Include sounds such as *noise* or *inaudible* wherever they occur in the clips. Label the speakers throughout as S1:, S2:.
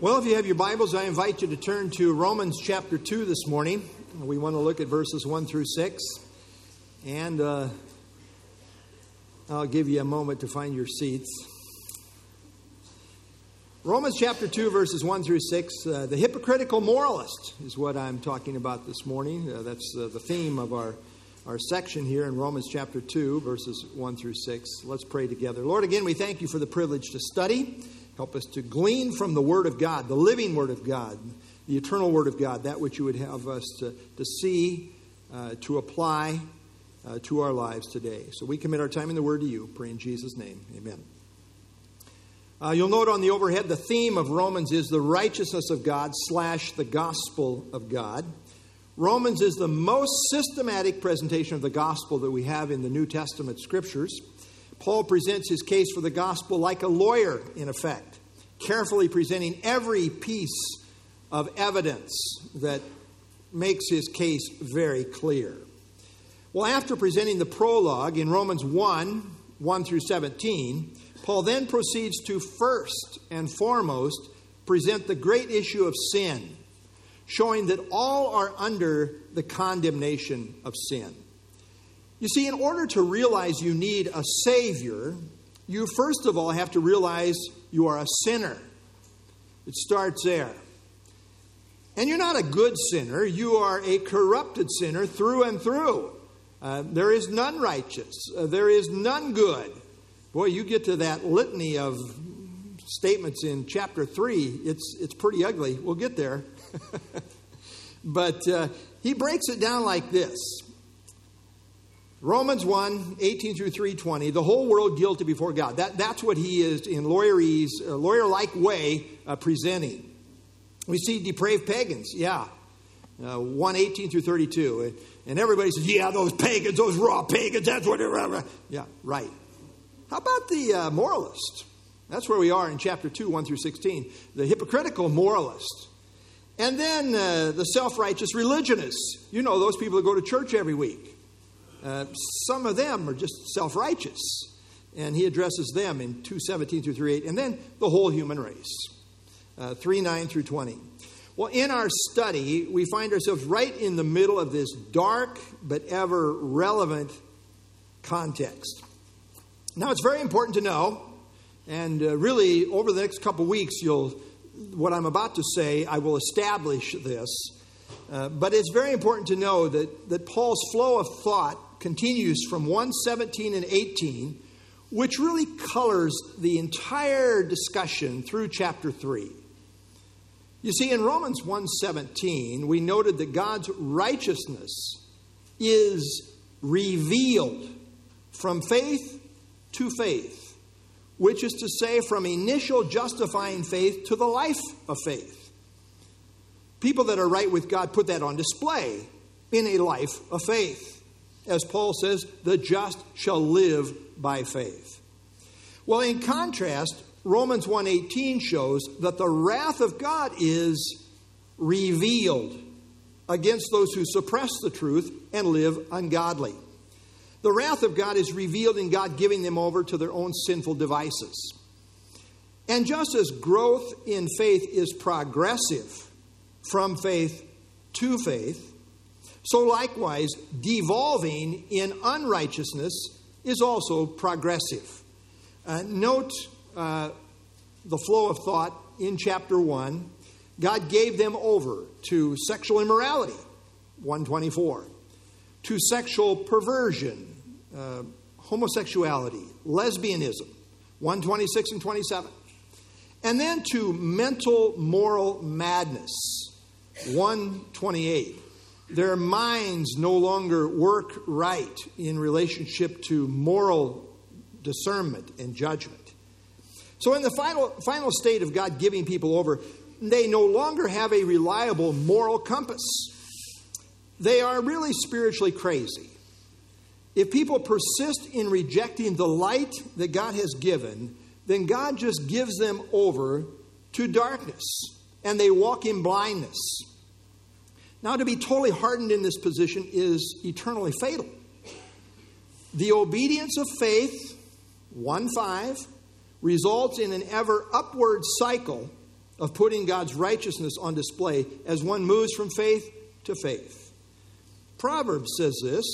S1: Well, if you have your Bibles, I invite you to turn to Romans chapter 2 this morning. We want to look at verses 1 through 6. And uh, I'll give you a moment to find your seats. Romans chapter 2, verses 1 through 6. Uh, the hypocritical moralist is what I'm talking about this morning. Uh, that's uh, the theme of our, our section here in Romans chapter 2, verses 1 through 6. Let's pray together. Lord, again, we thank you for the privilege to study. Help us to glean from the Word of God, the living Word of God, the eternal Word of God, that which you would have us to, to see, uh, to apply uh, to our lives today. So we commit our time in the Word to you. Pray in Jesus' name. Amen. Uh, you'll note on the overhead the theme of Romans is the righteousness of God slash the gospel of God. Romans is the most systematic presentation of the gospel that we have in the New Testament scriptures. Paul presents his case for the gospel like a lawyer, in effect, carefully presenting every piece of evidence that makes his case very clear. Well, after presenting the prologue in Romans 1 1 through 17, Paul then proceeds to first and foremost present the great issue of sin, showing that all are under the condemnation of sin. You see, in order to realize you need a Savior, you first of all have to realize you are a sinner. It starts there. And you're not a good sinner, you are a corrupted sinner through and through. Uh, there is none righteous, uh, there is none good. Boy, you get to that litany of statements in chapter 3, it's, it's pretty ugly. We'll get there. *laughs* but uh, he breaks it down like this Romans 1, 18 through 320, the whole world guilty before God. That, that's what he is in uh, lawyer-like way uh, presenting. We see depraved pagans, yeah. Uh, 1, 18 through 32. And everybody says, yeah, those pagans, those raw pagans, that's what they're... Yeah, right. How about the uh, moralist? That's where we are in chapter 2, 1 through 16. The hypocritical moralist. And then uh, the self righteous religionists. You know, those people that go to church every week. Uh, some of them are just self righteous. And he addresses them in 217 through 38. And then the whole human race, uh, 3 9 through 20. Well, in our study, we find ourselves right in the middle of this dark but ever relevant context. Now, it's very important to know, and uh, really over the next couple weeks, you'll what I'm about to say, I will establish this. Uh, but it's very important to know that, that Paul's flow of thought continues from 117 and 18, which really colors the entire discussion through chapter 3. You see, in Romans 1:17, we noted that God's righteousness is revealed from faith to faith, which is to say, from initial justifying faith to the life of faith. People that are right with God put that on display in a life of faith as Paul says, the just shall live by faith. Well, in contrast, Romans 1:18 shows that the wrath of God is revealed against those who suppress the truth and live ungodly. The wrath of God is revealed in God giving them over to their own sinful devices. And just as growth in faith is progressive from faith to faith, so, likewise, devolving in unrighteousness is also progressive. Uh, note uh, the flow of thought in chapter 1. God gave them over to sexual immorality, 124, to sexual perversion, uh, homosexuality, lesbianism, 126 and 27, and then to mental moral madness, 128 their minds no longer work right in relationship to moral discernment and judgment. So, in the final, final state of God giving people over, they no longer have a reliable moral compass. They are really spiritually crazy. If people persist in rejecting the light that God has given, then God just gives them over to darkness and they walk in blindness. Now, to be totally hardened in this position is eternally fatal. The obedience of faith, 1 5, results in an ever upward cycle of putting God's righteousness on display as one moves from faith to faith. Proverbs says this,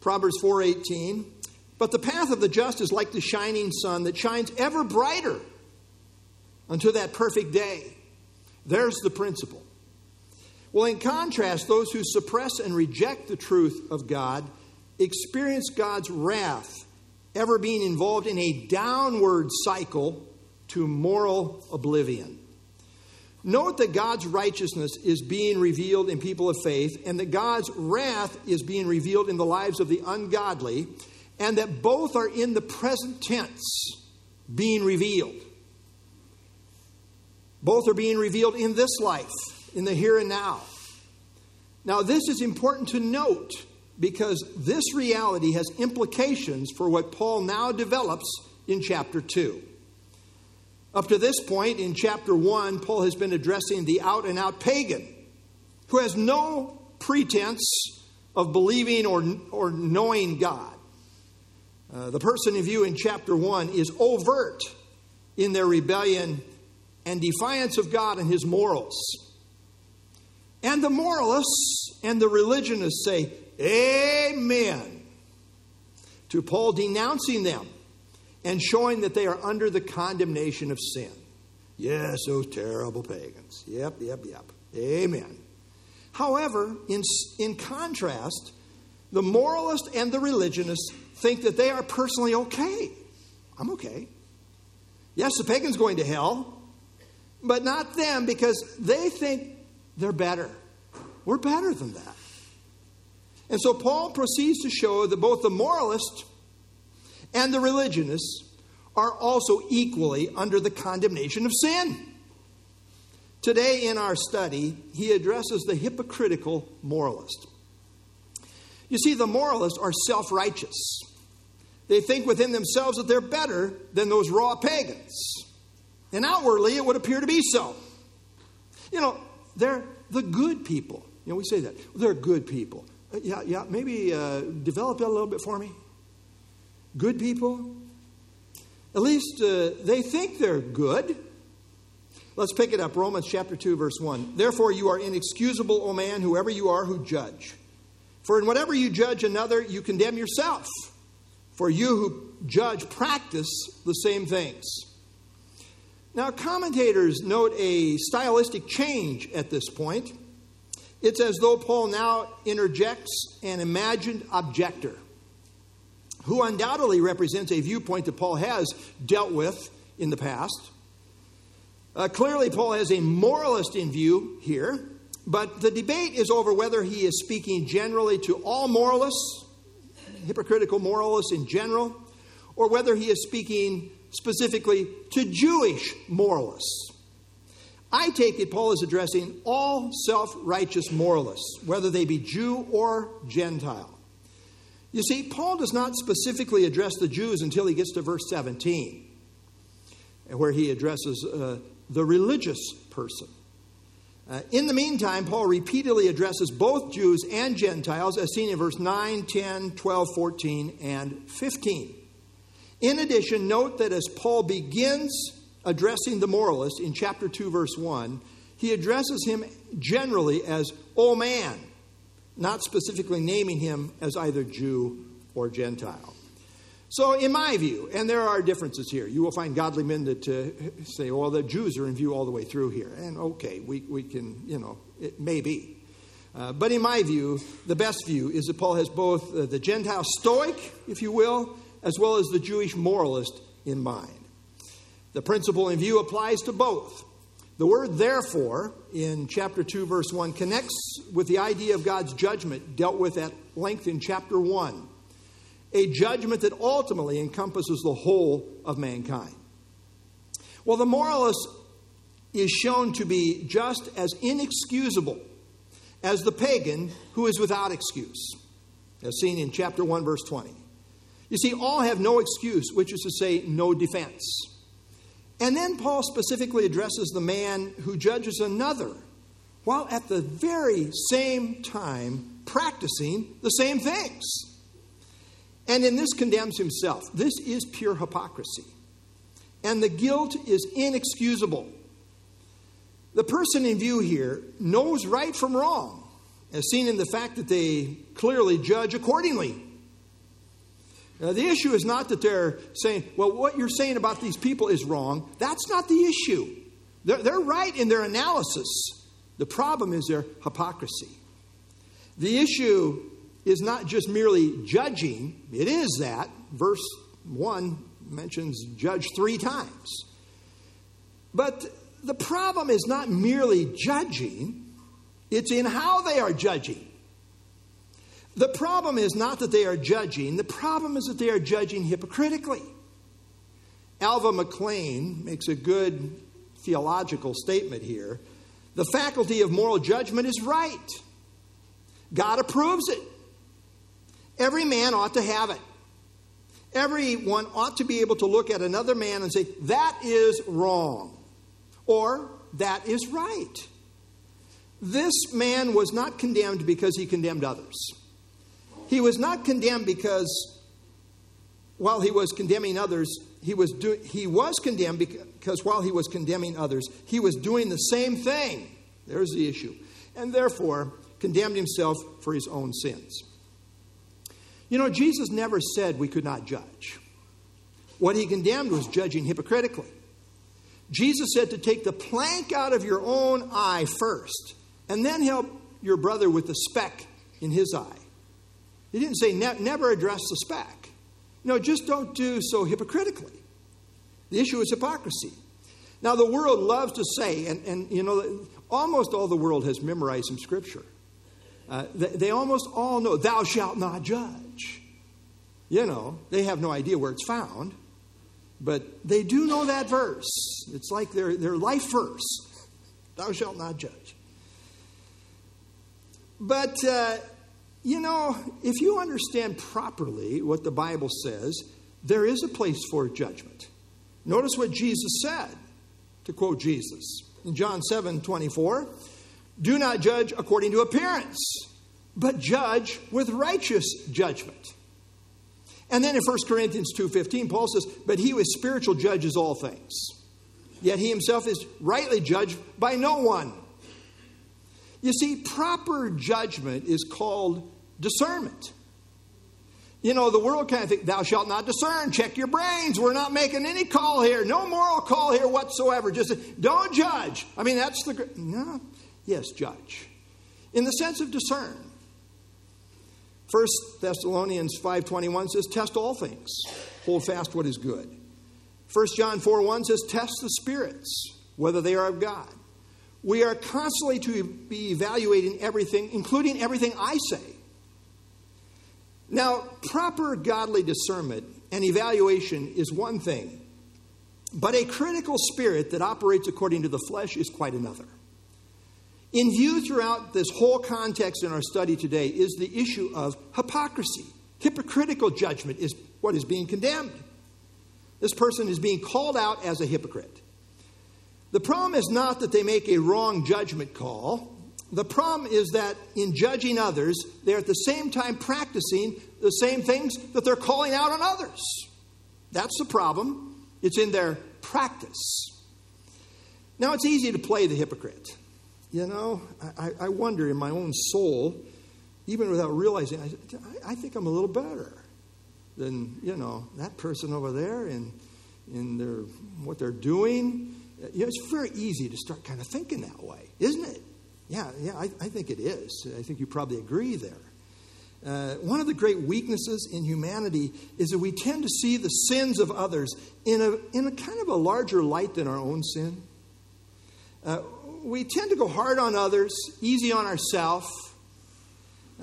S1: Proverbs 4:18, but the path of the just is like the shining sun that shines ever brighter until that perfect day. There's the principle. Well, in contrast, those who suppress and reject the truth of God experience God's wrath, ever being involved in a downward cycle to moral oblivion. Note that God's righteousness is being revealed in people of faith, and that God's wrath is being revealed in the lives of the ungodly, and that both are in the present tense being revealed. Both are being revealed in this life, in the here and now. Now, this is important to note because this reality has implications for what Paul now develops in chapter 2. Up to this point in chapter 1, Paul has been addressing the out and out pagan who has no pretense of believing or, or knowing God. Uh, the person in view in chapter 1 is overt in their rebellion and defiance of God and his morals. And the moralists and the religionists say, Amen, to Paul denouncing them and showing that they are under the condemnation of sin. Yes, those terrible pagans. Yep, yep, yep. Amen. However, in, in contrast, the moralist and the religionist think that they are personally okay. I'm okay. Yes, the pagan's going to hell, but not them because they think they're better. We're better than that. And so Paul proceeds to show that both the moralist and the religionists are also equally under the condemnation of sin. Today, in our study, he addresses the hypocritical moralist. You see, the moralists are self righteous. They think within themselves that they're better than those raw pagans. And outwardly, it would appear to be so. You know, they're the good people. You know, we say that. They're good people. Uh, yeah, yeah, maybe uh, develop that a little bit for me. Good people? At least uh, they think they're good. Let's pick it up. Romans chapter 2, verse 1. Therefore, you are inexcusable, O man, whoever you are who judge. For in whatever you judge another, you condemn yourself. For you who judge practice the same things. Now, commentators note a stylistic change at this point. It's as though Paul now interjects an imagined objector who undoubtedly represents a viewpoint that Paul has dealt with in the past. Uh, clearly, Paul has a moralist in view here, but the debate is over whether he is speaking generally to all moralists, hypocritical moralists in general, or whether he is speaking specifically to Jewish moralists. I take it Paul is addressing all self righteous moralists, whether they be Jew or Gentile. You see, Paul does not specifically address the Jews until he gets to verse 17, where he addresses uh, the religious person. Uh, in the meantime, Paul repeatedly addresses both Jews and Gentiles, as seen in verse 9, 10, 12, 14, and 15. In addition, note that as Paul begins addressing the moralist in chapter 2, verse 1, he addresses him generally as, O man, not specifically naming him as either Jew or Gentile. So, in my view, and there are differences here, you will find godly men that uh, say, well, the Jews are in view all the way through here. And okay, we, we can, you know, it may be. Uh, but in my view, the best view is that Paul has both uh, the Gentile Stoic, if you will, as well as the Jewish moralist in mind. The principle in view applies to both. The word therefore in chapter 2, verse 1 connects with the idea of God's judgment dealt with at length in chapter 1, a judgment that ultimately encompasses the whole of mankind. Well, the moralist is shown to be just as inexcusable as the pagan who is without excuse, as seen in chapter 1, verse 20. You see, all have no excuse, which is to say, no defense. And then Paul specifically addresses the man who judges another while at the very same time practicing the same things. And in this condemns himself. This is pure hypocrisy. And the guilt is inexcusable. The person in view here knows right from wrong, as seen in the fact that they clearly judge accordingly. Now, the issue is not that they're saying, well, what you're saying about these people is wrong. That's not the issue. They're, they're right in their analysis. The problem is their hypocrisy. The issue is not just merely judging, it is that. Verse 1 mentions judge three times. But the problem is not merely judging, it's in how they are judging. The problem is not that they are judging, the problem is that they are judging hypocritically. Alva McClain makes a good theological statement here. The faculty of moral judgment is right. God approves it. Every man ought to have it. Everyone ought to be able to look at another man and say, that is wrong, or that is right. This man was not condemned because he condemned others. He was not condemned because while he was condemning others, he was, do, he was condemned because while he was condemning others, he was doing the same thing. There's the issue. And therefore, condemned himself for his own sins. You know, Jesus never said we could not judge. What he condemned was judging hypocritically. Jesus said to take the plank out of your own eye first, and then help your brother with the speck in his eye. He didn't say ne- never address the speck. No, just don't do so hypocritically. The issue is hypocrisy. Now, the world loves to say, and, and you know, almost all the world has memorized some scripture. Uh, they, they almost all know, thou shalt not judge. You know, they have no idea where it's found, but they do know that verse. It's like their, their life verse *laughs* thou shalt not judge. But, uh, you know, if you understand properly what the Bible says, there is a place for judgment. Notice what Jesus said, to quote Jesus in John 7 24. Do not judge according to appearance, but judge with righteous judgment. And then in 1 Corinthians 2:15 Paul says, "But he who is spiritual judges all things. Yet he himself is rightly judged by no one." You see, proper judgment is called discernment. You know, the world kind of think, thou shalt not discern. Check your brains. We're not making any call here. No moral call here whatsoever. Just don't judge. I mean, that's the. No. Yes, judge. In the sense of discern. First Thessalonians 5.21 says, test all things. Hold fast what is good. 1 John 4 1 says, test the spirits, whether they are of God. We are constantly to be evaluating everything, including everything I say. Now, proper godly discernment and evaluation is one thing, but a critical spirit that operates according to the flesh is quite another. In view throughout this whole context in our study today is the issue of hypocrisy. Hypocritical judgment is what is being condemned. This person is being called out as a hypocrite. The problem is not that they make a wrong judgment call. The problem is that in judging others, they're at the same time practicing the same things that they're calling out on others. That's the problem. It's in their practice. Now, it's easy to play the hypocrite. You know, I, I wonder in my own soul, even without realizing, I, I think I'm a little better than, you know, that person over there and in their, what they're doing. You know, it's very easy to start kind of thinking that way, isn't it? Yeah, yeah, I, I think it is. I think you probably agree there. Uh, one of the great weaknesses in humanity is that we tend to see the sins of others in a, in a kind of a larger light than our own sin. Uh, we tend to go hard on others, easy on ourselves.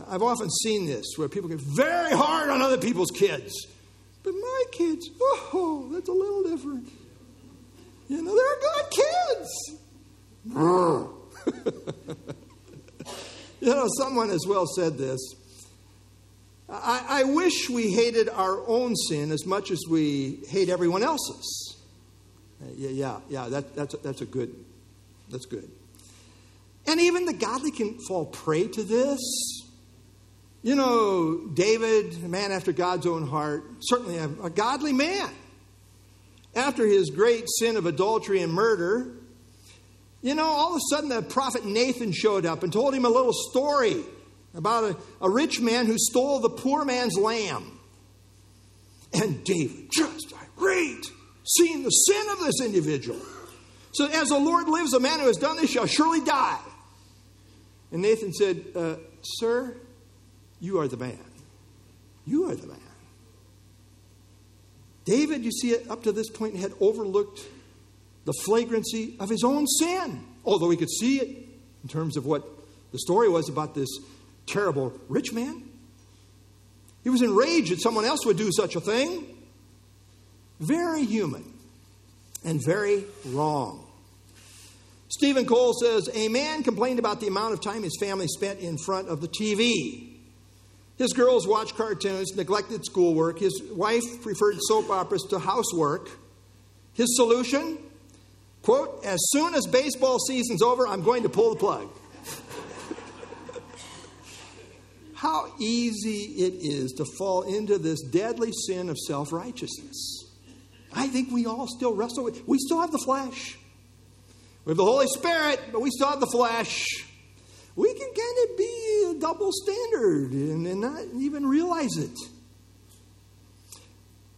S1: I've often seen this where people get very hard on other people's kids. But my kids, oh, that's a little different. You know, they're good kids. *laughs* you know, someone has well said this. I, I, wish we hated our own sin as much as we hate everyone else's. Uh, yeah, yeah, yeah. That, that's that's a good that's good. And even the godly can fall prey to this. You know, David, a man after God's own heart, certainly a, a godly man. After his great sin of adultery and murder, You know, all of a sudden the prophet Nathan showed up and told him a little story about a, a rich man who stole the poor man's lamb. And David, just irate, seeing the sin of this individual. So, as the Lord lives, a man who has done this shall surely die. And Nathan said, uh, Sir, you are the man. You are the man. David, you see, up to this point, had overlooked the flagrancy of his own sin, although he could see it in terms of what the story was about this terrible rich man. He was enraged that someone else would do such a thing. Very human and very wrong. Stephen Cole says A man complained about the amount of time his family spent in front of the TV. His girls watched cartoons, neglected schoolwork. His wife preferred soap operas to housework. His solution? Quote, as soon as baseball season's over, I'm going to pull the plug. *laughs* How easy it is to fall into this deadly sin of self righteousness. I think we all still wrestle with we still have the flesh. We have the Holy Spirit, but we still have the flesh. We can kind of be a double standard and, and not even realize it.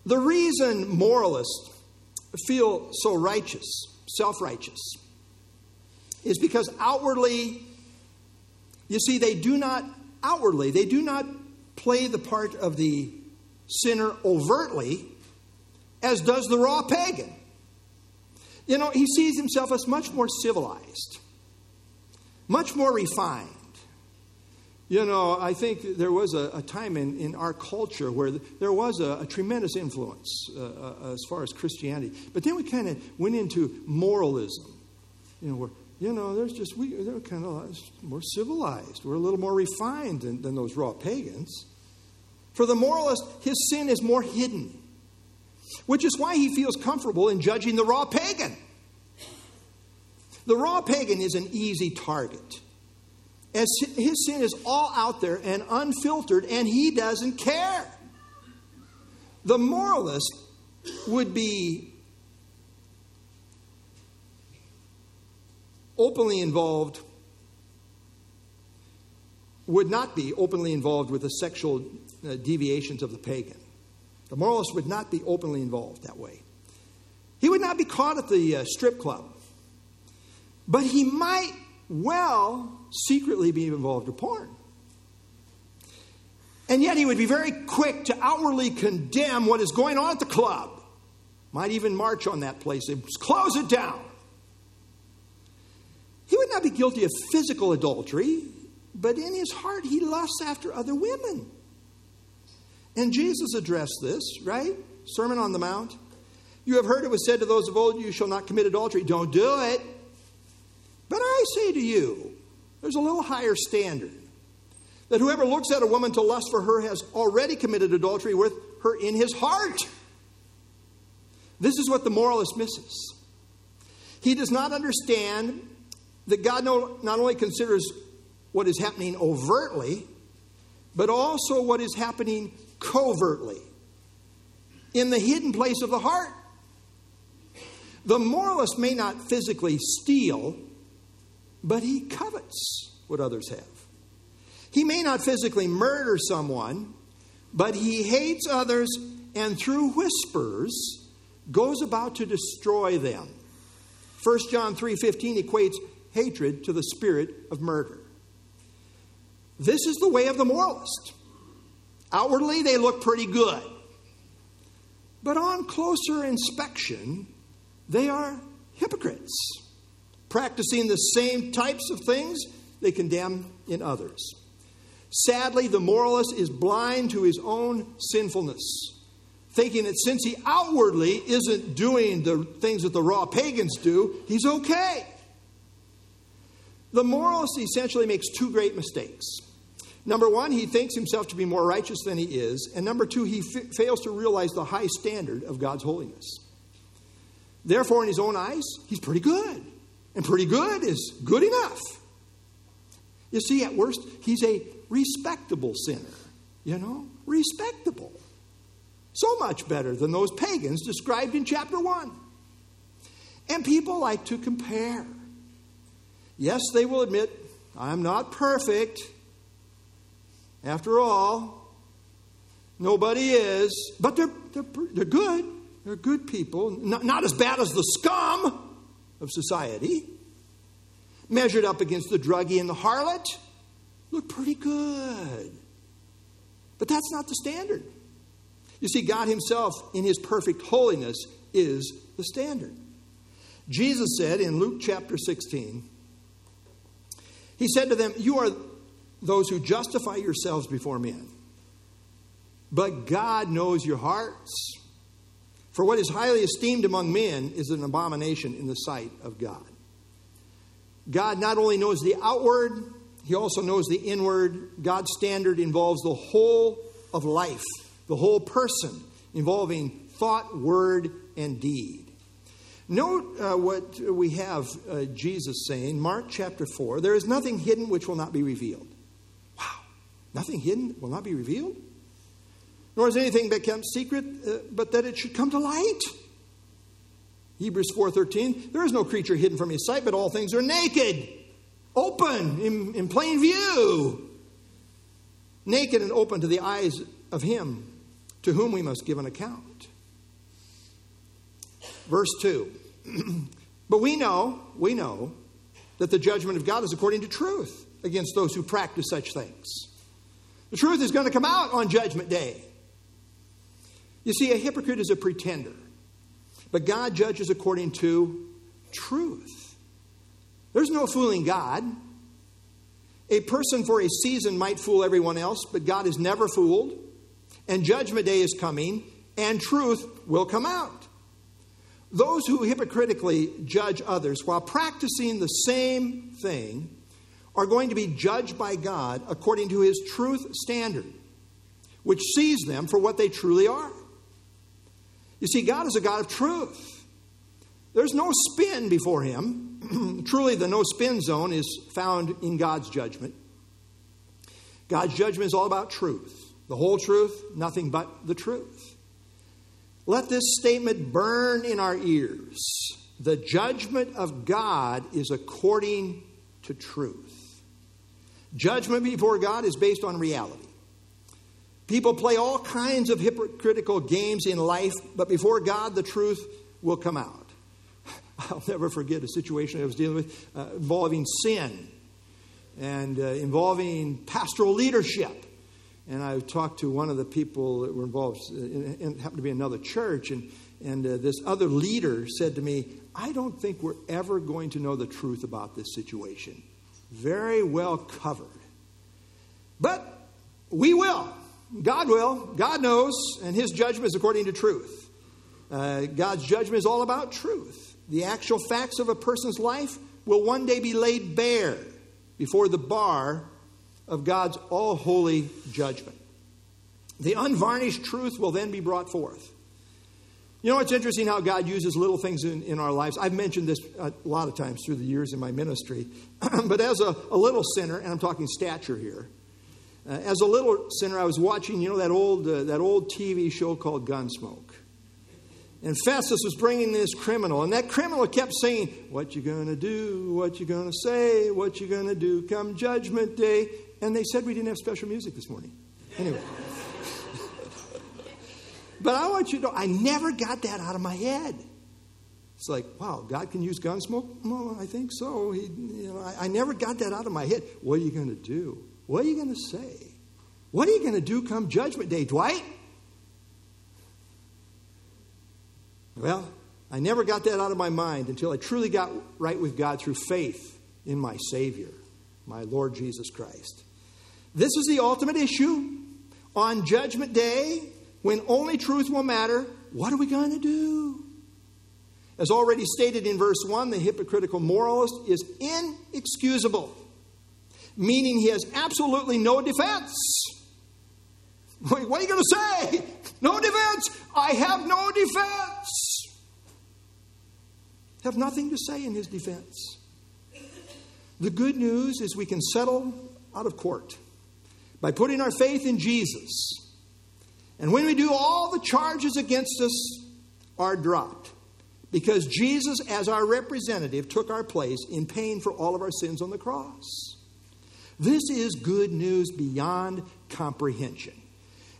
S1: The reason moralists feel so righteous self righteous is because outwardly, you see, they do not, outwardly, they do not play the part of the sinner overtly, as does the raw pagan. You know, he sees himself as much more civilized, much more refined. You know, I think there was a, a time in, in our culture where there was a, a tremendous influence uh, uh, as far as Christianity. But then we kind of went into moralism. You know, where, you know, there's just, we, they're kind of more civilized. We're a little more refined than, than those raw pagans. For the moralist, his sin is more hidden, which is why he feels comfortable in judging the raw pagan. The raw pagan is an easy target as his sin is all out there and unfiltered, and he doesn't care. The moralist would be openly involved, would not be openly involved with the sexual uh, deviations of the pagan. The moralist would not be openly involved that way. He would not be caught at the uh, strip club, but he might well secretly be involved with porn. And yet he would be very quick to outwardly condemn what is going on at the club. Might even march on that place and close it down. He would not be guilty of physical adultery, but in his heart he lusts after other women. And Jesus addressed this, right? Sermon on the Mount. You have heard it was said to those of old, You shall not commit adultery. Don't do it. But I say to you, there's a little higher standard. That whoever looks at a woman to lust for her has already committed adultery with her in his heart. This is what the moralist misses. He does not understand that God not only considers what is happening overtly, but also what is happening covertly, in the hidden place of the heart. The moralist may not physically steal, but he covets what others have. He may not physically murder someone, but he hates others and through whispers goes about to destroy them. 1 John 3:15 equates hatred to the spirit of murder. This is the way of the moralist. Outwardly they look pretty good. But on closer inspection, they are hypocrites practicing the same types of things they condemn in others. Sadly, the moralist is blind to his own sinfulness, thinking that since he outwardly isn't doing the things that the raw pagans do, he's okay. The moralist essentially makes two great mistakes. Number one, he thinks himself to be more righteous than he is. And number two, he f- fails to realize the high standard of God's holiness. Therefore, in his own eyes, he's pretty good. And pretty good is good enough. You see, at worst, he's a respectable sinner. You know, respectable. So much better than those pagans described in chapter 1. And people like to compare. Yes, they will admit, I'm not perfect. After all, nobody is. But they're, they're, they're good. They're good people. Not, not as bad as the scum of society. Measured up against the druggie and the harlot, look pretty good. But that's not the standard. You see, God Himself, in His perfect holiness, is the standard. Jesus said in Luke chapter 16, He said to them, You are those who justify yourselves before men, but God knows your hearts. For what is highly esteemed among men is an abomination in the sight of God. God not only knows the outward, He also knows the inward. God's standard involves the whole of life, the whole person, involving thought, word, and deed. Note uh, what we have uh, Jesus saying, Mark chapter 4 there is nothing hidden which will not be revealed. Wow, nothing hidden will not be revealed? Nor is anything kept secret, uh, but that it should come to light. Hebrews 4:13 There is no creature hidden from his sight, but all things are naked, open, in, in plain view. Naked and open to the eyes of him to whom we must give an account. Verse 2. *clears throat* but we know, we know that the judgment of God is according to truth against those who practice such things. The truth is going to come out on judgment day. You see, a hypocrite is a pretender, but God judges according to truth. There's no fooling God. A person for a season might fool everyone else, but God is never fooled. And judgment day is coming, and truth will come out. Those who hypocritically judge others while practicing the same thing are going to be judged by God according to his truth standard, which sees them for what they truly are. You see, God is a God of truth. There's no spin before him. *clears throat* truly, the no spin zone is found in God's judgment. God's judgment is all about truth. The whole truth, nothing but the truth. Let this statement burn in our ears. The judgment of God is according to truth. Judgment before God is based on reality. People play all kinds of hypocritical games in life, but before God, the truth will come out. *laughs* I'll never forget a situation I was dealing with uh, involving sin and uh, involving pastoral leadership and I talked to one of the people that were involved, and it happened to be another church, and, and uh, this other leader said to me, I don't think we're ever going to know the truth about this situation. Very well covered. But we will. God will. God knows, and His judgment is according to truth. Uh, God's judgment is all about truth. The actual facts of a person's life will one day be laid bare before the bar of God's all holy judgment. The unvarnished truth will then be brought forth. You know, it's interesting how God uses little things in, in our lives. I've mentioned this a lot of times through the years in my ministry. *clears throat* but as a, a, little sinner, and I'm talking stature here, uh, as a little sinner, I was watching, you know, that old, uh, that old TV show called Gunsmoke. And Festus was bringing this criminal, and that criminal kept saying, What you gonna do? What you gonna say? What you gonna do come judgment day? And they said we didn't have special music this morning. Anyway. *laughs* but I want you to know, I never got that out of my head. It's like, wow, God can use Gunsmoke? Well, I think so. He, you know, I, I never got that out of my head. What are you going to do? What are you going to say? What are you going to do come Judgment Day, Dwight? Well, I never got that out of my mind until I truly got right with God through faith in my Savior, my Lord Jesus Christ. This is the ultimate issue. On Judgment Day, when only truth will matter, what are we going to do? As already stated in verse 1, the hypocritical moralist is inexcusable, meaning he has absolutely no defense. What are you going to say? No defense. I have no defense. Have nothing to say in his defense. The good news is we can settle out of court by putting our faith in Jesus. And when we do, all the charges against us are dropped because Jesus, as our representative, took our place in paying for all of our sins on the cross. This is good news beyond comprehension.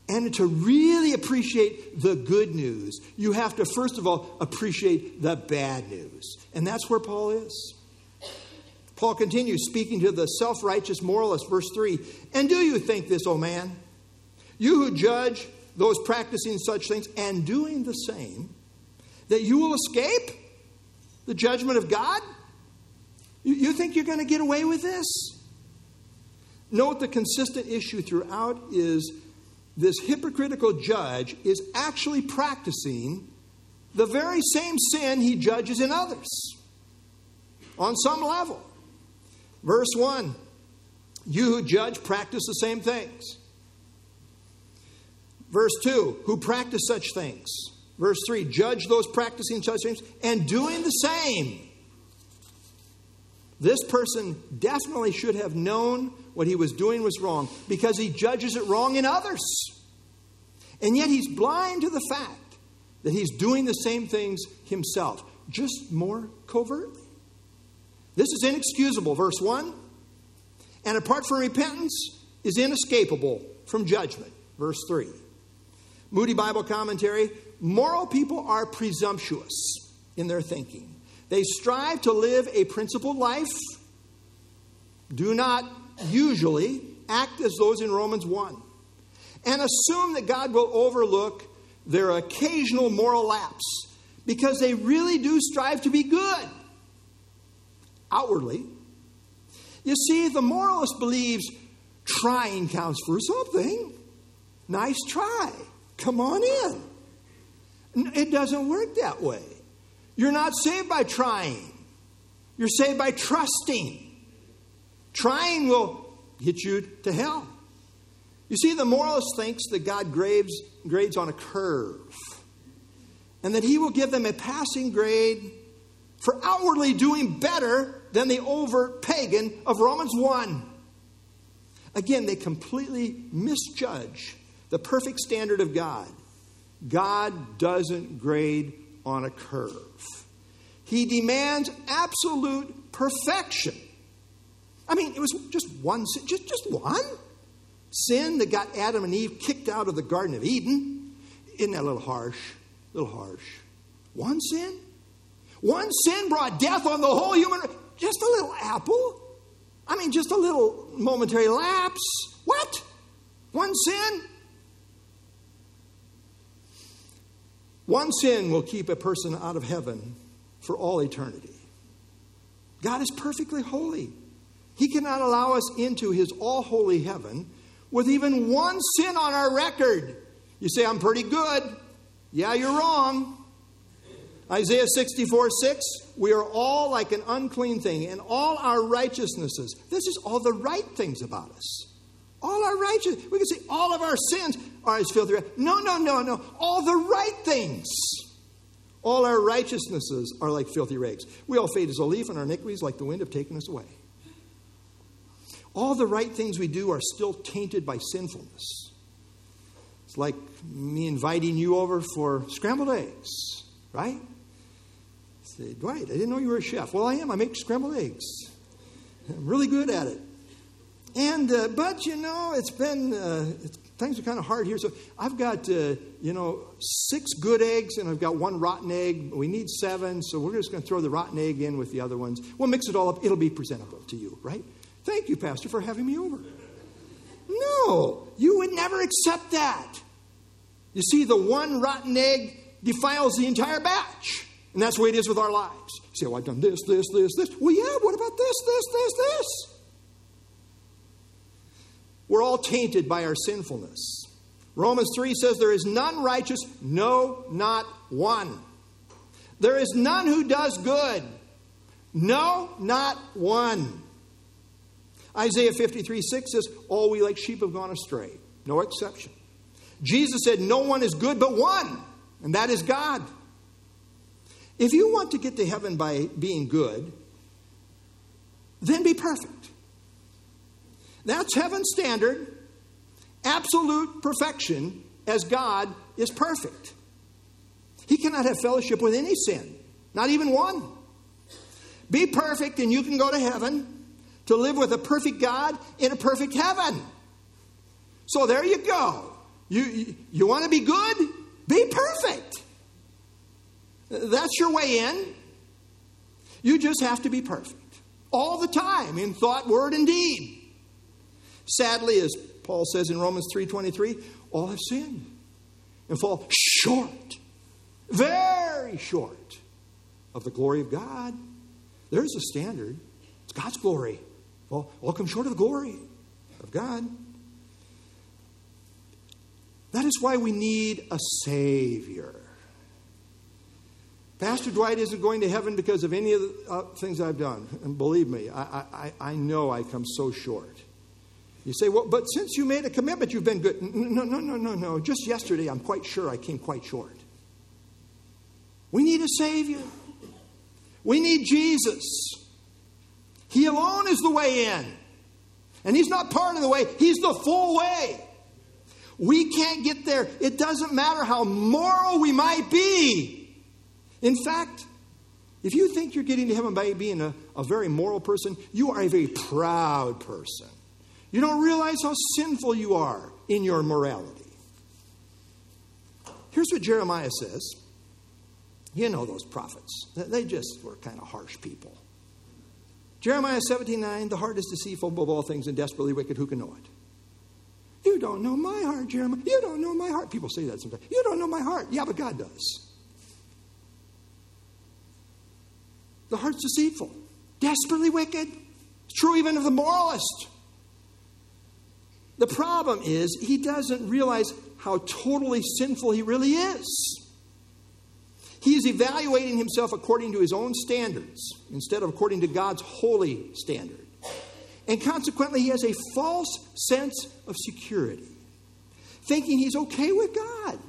S1: And to really appreciate the good news, you have to, first of all, appreciate the bad news. And that's where Paul is. Paul continues speaking to the self righteous moralist, verse 3 And do you think this, O man? You who judge those practicing such things and doing the same, that you will escape the judgment of God? You, you think you're going to get away with this? Note the consistent issue throughout is this hypocritical judge is actually practicing the very same sin he judges in others on some level. Verse 1 You who judge practice the same things. Verse 2 Who practice such things. Verse 3 Judge those practicing such things and doing the same. This person definitely should have known what he was doing was wrong because he judges it wrong in others. And yet he's blind to the fact that he's doing the same things himself, just more covertly. This is inexcusable, verse 1. And apart from repentance, is inescapable from judgment, verse 3. Moody Bible commentary moral people are presumptuous in their thinking. They strive to live a principled life, do not usually act as those in Romans 1, and assume that God will overlook their occasional moral lapse because they really do strive to be good outwardly. You see, the moralist believes trying counts for something. Nice try. Come on in. It doesn't work that way. You're not saved by trying, you're saved by trusting. Trying will get you to hell. You see, the moralist thinks that God grades, grades on a curve and that he will give them a passing grade for outwardly doing better than the overt pagan of Romans 1. Again, they completely misjudge the perfect standard of God. God doesn't grade on a curve. He demands absolute perfection. I mean, it was just one sin, just, just one sin that got Adam and Eve kicked out of the Garden of Eden. Isn't that a little harsh? A little harsh. One sin? One sin brought death on the whole human race. Just a little apple? I mean, just a little momentary lapse. What? One sin? One sin will keep a person out of heaven for all eternity. God is perfectly holy. He cannot allow us into his all holy heaven with even one sin on our record. You say, I'm pretty good. Yeah, you're wrong. Isaiah 64 6, we are all like an unclean thing, and all our righteousnesses. This is all the right things about us. All our righteous, we can say all of our sins are as filthy. No, no, no, no. All the right things. All our righteousnesses are like filthy rags. We all fade as a leaf, and our iniquities, like the wind, have taken us away. All the right things we do are still tainted by sinfulness. It's like me inviting you over for scrambled eggs, right? Say, Dwight, I didn't know you were a chef. Well, I am. I make scrambled eggs. I'm really good at it. And uh, but you know, it's been uh, it's, things are kind of hard here. So I've got uh, you know six good eggs, and I've got one rotten egg. We need seven, so we're just going to throw the rotten egg in with the other ones. We'll mix it all up. It'll be presentable to you, right? Thank you, Pastor, for having me over. No, you would never accept that. You see, the one rotten egg defiles the entire batch. And that's the way it is with our lives. You say, oh, I've done this, this, this, this. Well, yeah, what about this, this, this, this? We're all tainted by our sinfulness. Romans 3 says, There is none righteous, no, not one. There is none who does good, no, not one. Isaiah 53 6 says, All we like sheep have gone astray, no exception. Jesus said, No one is good but one, and that is God. If you want to get to heaven by being good, then be perfect. That's heaven's standard. Absolute perfection as God is perfect. He cannot have fellowship with any sin Not even one. Be perfect and you can go to heaven to live with a perfect God in a perfect heaven. So there you go. You, you, you want to be good? Be perfect. That's your way in. You just have to be perfect all the time in thought, word, and deed. Sadly, as Paul says in Romans 3:23, all have sinned and fall short, very short of the glory of God. There's a standard. It's God's glory. Well, all come short of the glory of God. That is why we need a Savior. Pastor Dwight isn't going to heaven because of any of the uh, things I've done. And believe me, I, I, I know I come so short. You say, well, but since you made a commitment, you've been good. No, no, no, no, no. Just yesterday, I'm quite sure I came quite short. We need a Savior. We need Jesus. He alone is the way in. And He's not part of the way, He's the full way. We can't get there. It doesn't matter how moral we might be. In fact, if you think you're getting to heaven by being a, a very moral person, you are a very proud person. You don't realize how sinful you are in your morality. Here's what Jeremiah says. You know those prophets. They just were kind of harsh people. Jeremiah 17 9, the heart is deceitful above all things and desperately wicked. Who can know it? You don't know my heart, Jeremiah. You don't know my heart. People say that sometimes. You don't know my heart. Yeah, but God does. The heart's deceitful, desperately wicked. It's true even of the moralist. The problem is he doesn't realize how totally sinful he really is. He is evaluating himself according to his own standards instead of according to God's holy standard. And consequently, he has a false sense of security, thinking he's okay with God.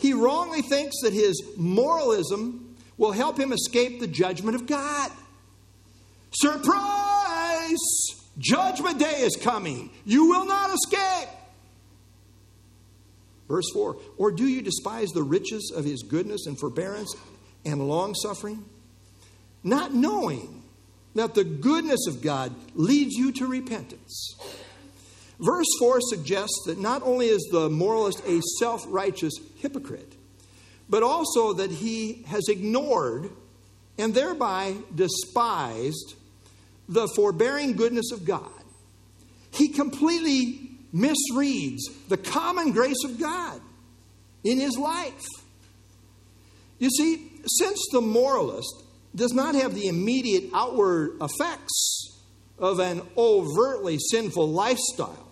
S1: He wrongly thinks that his moralism will help him escape the judgment of God. Surprise! Judgment day is coming. You will not escape. Verse 4 Or do you despise the riches of his goodness and forbearance and long suffering, not knowing that the goodness of God leads you to repentance. Verse 4 suggests that not only is the moralist a self righteous hypocrite, but also that he has ignored and thereby despised the forbearing goodness of God. He completely misreads the common grace of God in his life. You see, since the moralist does not have the immediate outward effects of an overtly sinful lifestyle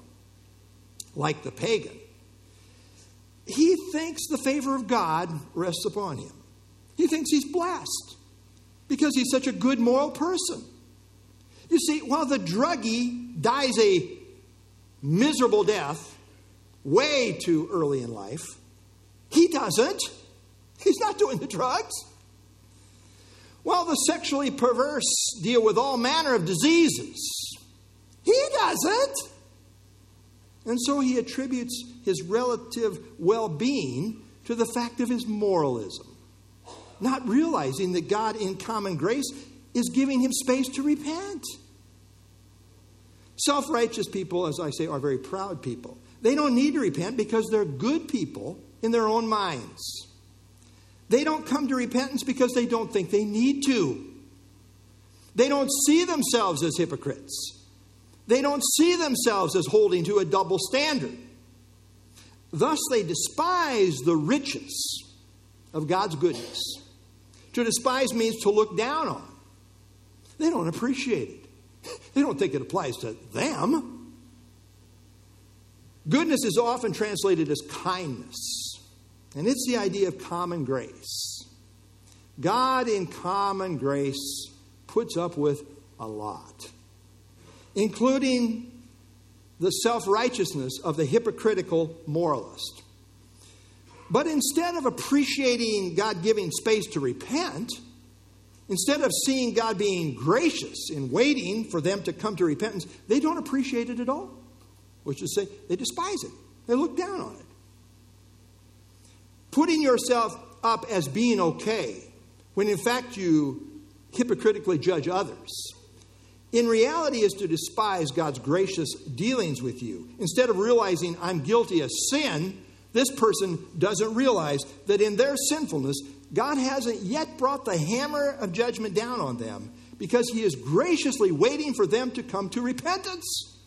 S1: like the pagan. He thinks the favor of God rests upon him. He thinks he's blessed because he's such a good moral person. You see, while the druggie dies a miserable death way too early in life, he doesn't. He's not doing the drugs. While the sexually perverse deal with all manner of diseases, he doesn't. And so he attributes his relative well being to the fact of his moralism, not realizing that God, in common grace, is giving him space to repent. Self righteous people, as I say, are very proud people. They don't need to repent because they're good people in their own minds. They don't come to repentance because they don't think they need to. They don't see themselves as hypocrites. They don't see themselves as holding to a double standard. Thus, they despise the riches of God's goodness. To despise means to look down on. They don't appreciate it, they don't think it applies to them. Goodness is often translated as kindness. And it's the idea of common grace. God, in common grace, puts up with a lot, including the self righteousness of the hypocritical moralist. But instead of appreciating God giving space to repent, instead of seeing God being gracious in waiting for them to come to repentance, they don't appreciate it at all, which is say, they despise it, they look down on it. Putting yourself up as being okay when in fact you hypocritically judge others, in reality is to despise God's gracious dealings with you. Instead of realizing I'm guilty of sin, this person doesn't realize that in their sinfulness, God hasn't yet brought the hammer of judgment down on them because he is graciously waiting for them to come to repentance.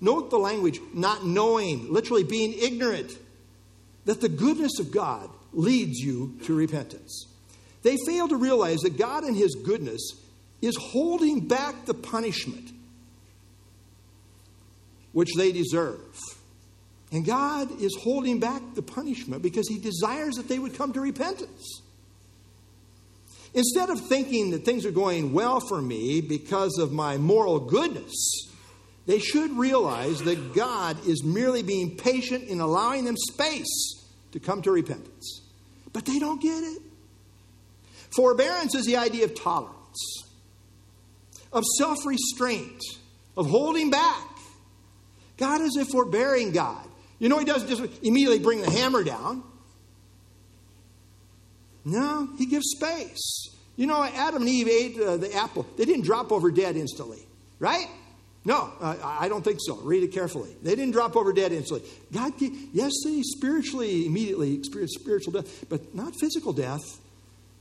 S1: Note the language, not knowing, literally being ignorant, that the goodness of God leads you to repentance. They fail to realize that God, in his goodness, is holding back the punishment which they deserve. And God is holding back the punishment because He desires that they would come to repentance. Instead of thinking that things are going well for me because of my moral goodness, they should realize that God is merely being patient in allowing them space to come to repentance. But they don't get it. Forbearance is the idea of tolerance, of self restraint, of holding back. God is a forbearing God. You know, he doesn't just immediately bring the hammer down. No, he gives space. You know, Adam and Eve ate uh, the apple. They didn't drop over dead instantly, right? No, uh, I don't think so. Read it carefully. They didn't drop over dead instantly. God, gave, yes, they spiritually immediately experienced spiritual death, but not physical death.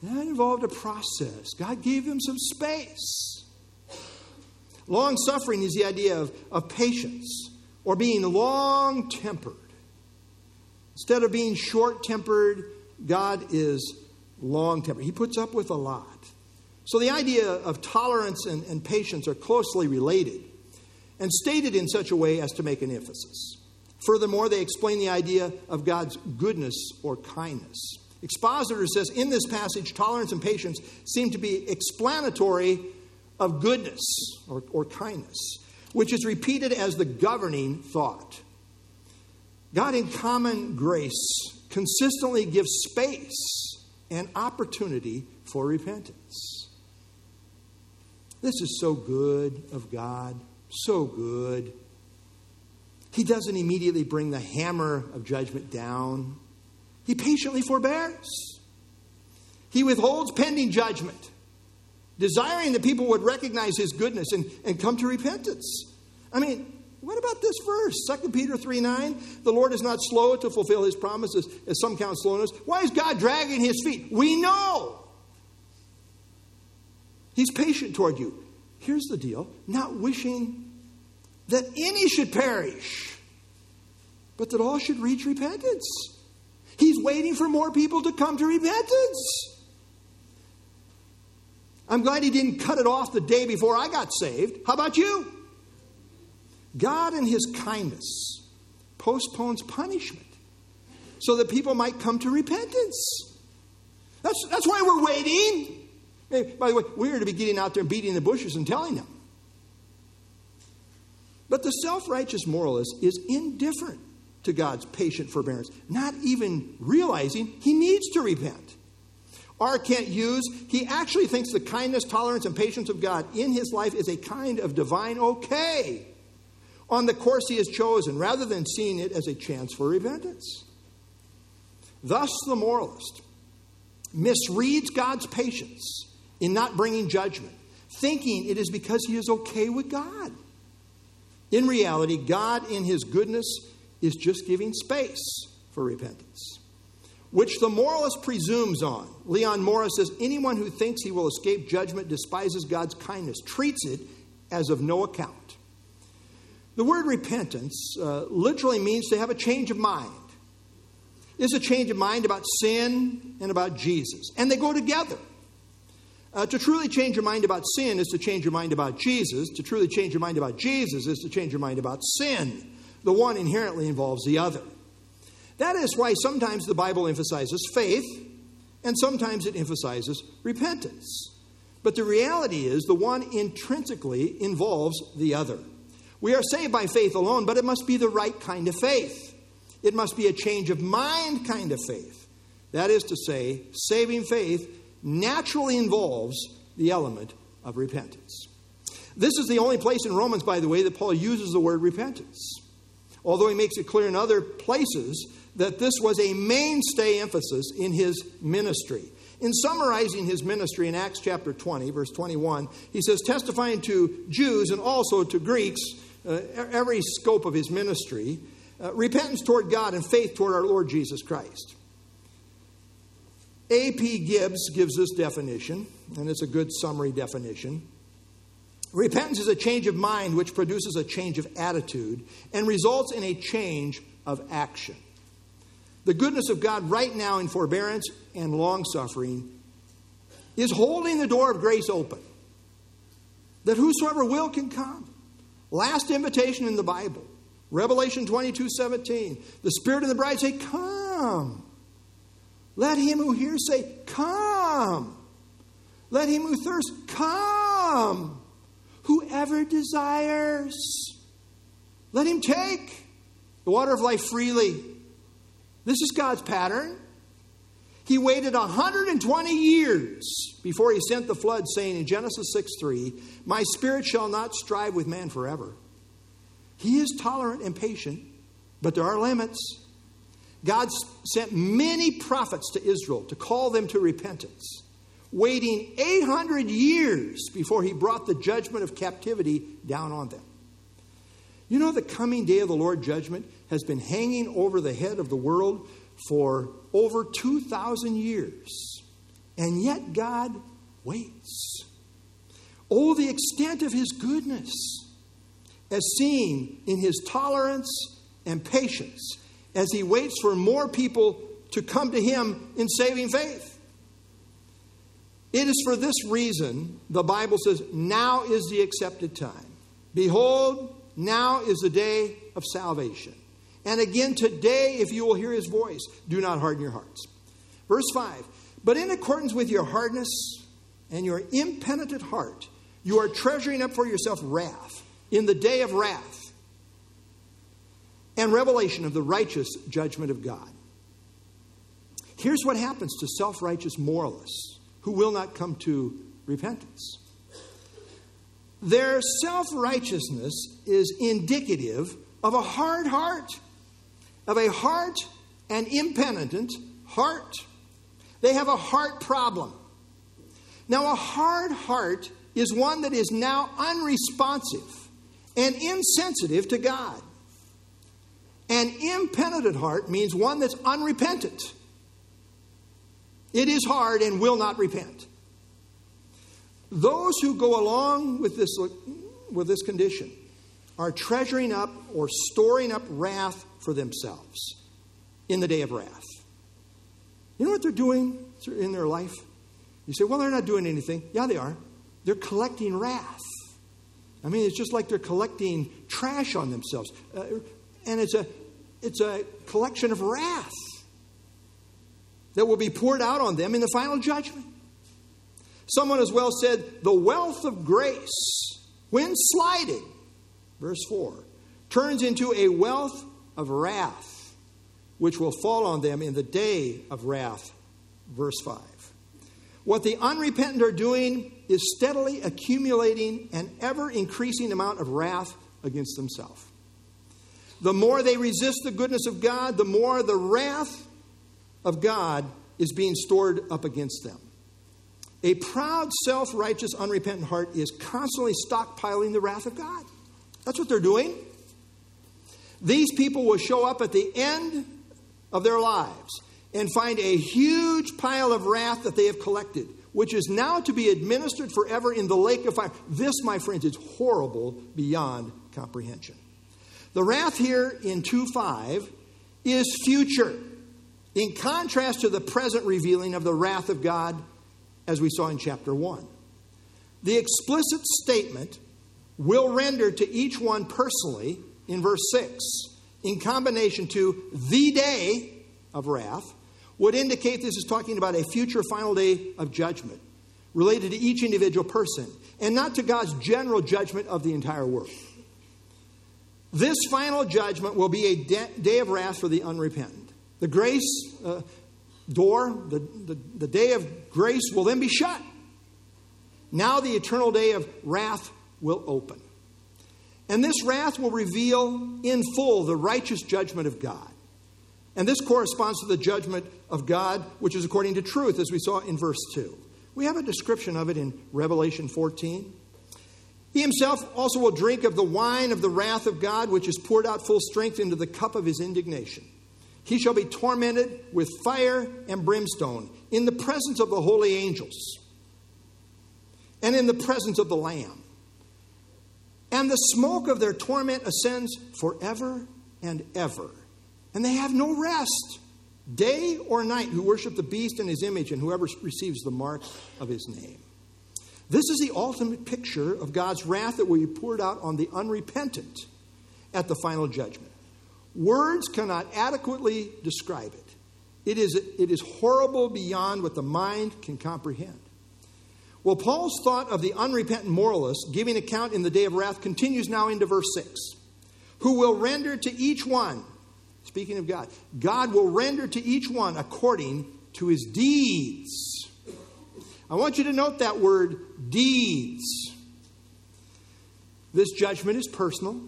S1: That involved a process. God gave them some space. Long suffering is the idea of, of patience or being long tempered. Instead of being short tempered, God is long tempered. He puts up with a lot. So the idea of tolerance and, and patience are closely related and stated in such a way as to make an emphasis. Furthermore, they explain the idea of God's goodness or kindness. Expositor says in this passage, tolerance and patience seem to be explanatory of goodness or, or kindness which is repeated as the governing thought. God, in common grace, consistently gives space and opportunity for repentance. This is so good of God, so good. He doesn't immediately bring the hammer of judgment down, He patiently forbears. He withholds pending judgment desiring that people would recognize his goodness and, and come to repentance. I mean, what about this verse? 2 Peter 3 9. The Lord is not slow to fulfill his promises, as some count slowness. Why is God dragging his feet? We know. He's patient toward you. Here's the deal not wishing that any should perish, but that all should reach repentance. He's waiting for more people to come to repentance. I'm glad he didn't cut it off the day before I got saved. How about you? God, in his kindness, postpones punishment so that people might come to repentance. That's, that's why we're waiting. Hey, by the way, we are to be getting out there and beating the bushes and telling them. But the self righteous moralist is indifferent to God's patient forbearance, not even realizing he needs to repent. R. Kent Hughes, he actually thinks the kindness, tolerance, and patience of God in his life is a kind of divine okay on the course he has chosen, rather than seeing it as a chance for repentance. Thus, the moralist misreads God's patience in not bringing judgment, thinking it is because he is okay with God. In reality, God, in his goodness, is just giving space for repentance which the moralist presumes on. Leon Morris says anyone who thinks he will escape judgment despises God's kindness, treats it as of no account. The word repentance uh, literally means to have a change of mind. It's a change of mind about sin and about Jesus, and they go together. Uh, to truly change your mind about sin is to change your mind about Jesus. To truly change your mind about Jesus is to change your mind about sin. The one inherently involves the other. That is why sometimes the Bible emphasizes faith and sometimes it emphasizes repentance. But the reality is the one intrinsically involves the other. We are saved by faith alone, but it must be the right kind of faith. It must be a change of mind kind of faith. That is to say, saving faith naturally involves the element of repentance. This is the only place in Romans, by the way, that Paul uses the word repentance. Although he makes it clear in other places that this was a mainstay emphasis in his ministry. In summarizing his ministry in Acts chapter 20, verse 21, he says, testifying to Jews and also to Greeks, uh, every scope of his ministry, uh, repentance toward God and faith toward our Lord Jesus Christ. A.P. Gibbs gives this definition, and it's a good summary definition. Repentance is a change of mind which produces a change of attitude and results in a change of action. The goodness of God right now in forbearance and long suffering is holding the door of grace open that whosoever will can come. Last invitation in the Bible, Revelation 22 17. The Spirit and the bride say, Come. Let him who hears say, Come. Let him who thirsts, Come. Whoever desires, let him take the water of life freely. This is God's pattern. He waited 120 years before he sent the flood, saying in Genesis 6 3, My spirit shall not strive with man forever. He is tolerant and patient, but there are limits. God sent many prophets to Israel to call them to repentance, waiting 800 years before he brought the judgment of captivity down on them. You know, the coming day of the Lord judgment has been hanging over the head of the world for over 2,000 years. And yet God waits. Oh, the extent of his goodness, as seen in his tolerance and patience as he waits for more people to come to him in saving faith. It is for this reason the Bible says, Now is the accepted time. Behold, now is the day of salvation. And again today, if you will hear his voice, do not harden your hearts. Verse 5 But in accordance with your hardness and your impenitent heart, you are treasuring up for yourself wrath in the day of wrath and revelation of the righteous judgment of God. Here's what happens to self righteous moralists who will not come to repentance their self righteousness is indicative of a hard heart of a heart and impenitent heart. They have a heart problem. Now, a hard heart is one that is now unresponsive and insensitive to God. An impenitent heart means one that's unrepentant. It is hard and will not repent. Those who go along with this, with this condition are treasuring up or storing up wrath for themselves in the day of wrath. You know what they're doing in their life? You say, well, they're not doing anything. Yeah, they are. They're collecting wrath. I mean, it's just like they're collecting trash on themselves. Uh, and it's a, it's a collection of wrath that will be poured out on them in the final judgment. Someone as well said, the wealth of grace, when slighted, verse 4, turns into a wealth of wrath, which will fall on them in the day of wrath, verse 5. What the unrepentant are doing is steadily accumulating an ever increasing amount of wrath against themselves. The more they resist the goodness of God, the more the wrath of God is being stored up against them. A proud, self righteous, unrepentant heart is constantly stockpiling the wrath of God. That's what they're doing. These people will show up at the end of their lives and find a huge pile of wrath that they have collected, which is now to be administered forever in the lake of fire. This, my friends, is horrible beyond comprehension. The wrath here in 2 5 is future, in contrast to the present revealing of the wrath of God as we saw in chapter 1. The explicit statement will render to each one personally in verse 6, in combination to the day of wrath, would indicate this is talking about a future final day of judgment related to each individual person and not to God's general judgment of the entire world. This final judgment will be a day of wrath for the unrepentant. The grace, uh, door, the, the, the day of grace will then be shut. Now the eternal day of wrath will open. And this wrath will reveal in full the righteous judgment of God. And this corresponds to the judgment of God, which is according to truth, as we saw in verse 2. We have a description of it in Revelation 14. He himself also will drink of the wine of the wrath of God, which is poured out full strength into the cup of his indignation. He shall be tormented with fire and brimstone in the presence of the holy angels and in the presence of the Lamb. And the smoke of their torment ascends forever and ever. And they have no rest, day or night, who worship the beast and his image and whoever receives the mark of his name. This is the ultimate picture of God's wrath that will be poured out on the unrepentant at the final judgment. Words cannot adequately describe it. It is, it is horrible beyond what the mind can comprehend. Well, Paul's thought of the unrepentant moralist giving account in the day of wrath continues now into verse 6. Who will render to each one, speaking of God, God will render to each one according to his deeds. I want you to note that word deeds. This judgment is personal.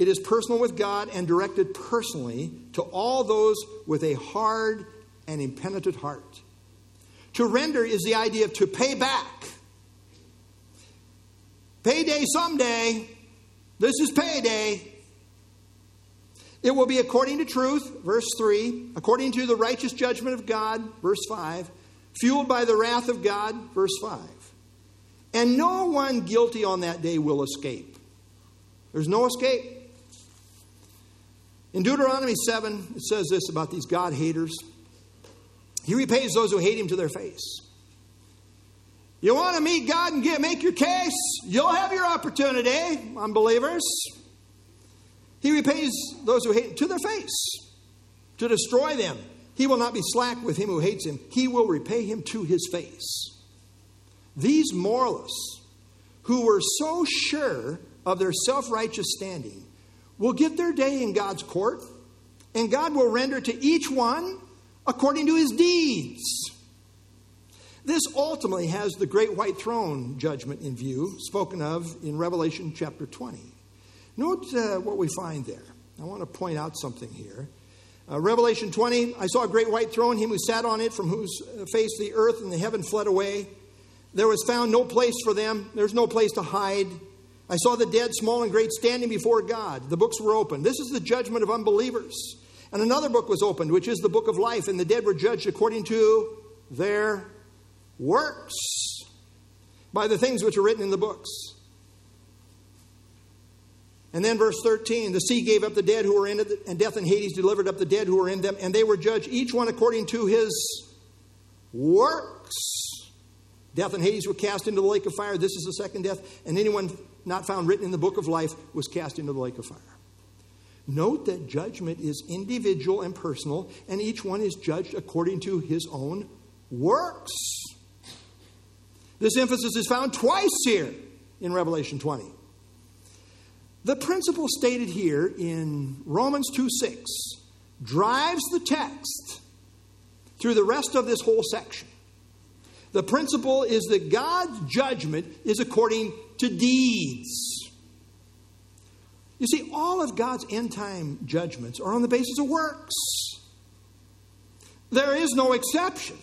S1: It is personal with God and directed personally to all those with a hard and impenitent heart. To render is the idea of to pay back. Payday someday. This is payday. It will be according to truth, verse 3, according to the righteous judgment of God, verse 5, fueled by the wrath of God, verse 5. And no one guilty on that day will escape. There's no escape. In Deuteronomy 7, it says this about these God haters He repays those who hate Him to their face. You want to meet God and get, make your case? You'll have your opportunity, unbelievers. He repays those who hate him to their face to destroy them. He will not be slack with him who hates him, he will repay him to his face. These moralists, who were so sure of their self righteous standing, will get their day in God's court, and God will render to each one according to his deeds. This ultimately has the great white throne judgment in view, spoken of in Revelation chapter 20. Note uh, what we find there. I want to point out something here. Uh, Revelation 20 I saw a great white throne, him who sat on it, from whose uh, face the earth and the heaven fled away. There was found no place for them, there's no place to hide. I saw the dead, small and great, standing before God. The books were opened. This is the judgment of unbelievers. And another book was opened, which is the book of life, and the dead were judged according to their works by the things which are written in the books. And then verse 13 the sea gave up the dead who were in it, and death and Hades delivered up the dead who were in them, and they were judged, each one according to his works. Death and Hades were cast into the lake of fire. This is the second death. And anyone not found written in the book of life was cast into the lake of fire. Note that judgment is individual and personal, and each one is judged according to his own works. This emphasis is found twice here in Revelation 20. The principle stated here in Romans 2 6 drives the text through the rest of this whole section. The principle is that God's judgment is according to deeds. You see, all of God's end time judgments are on the basis of works. There is no exception.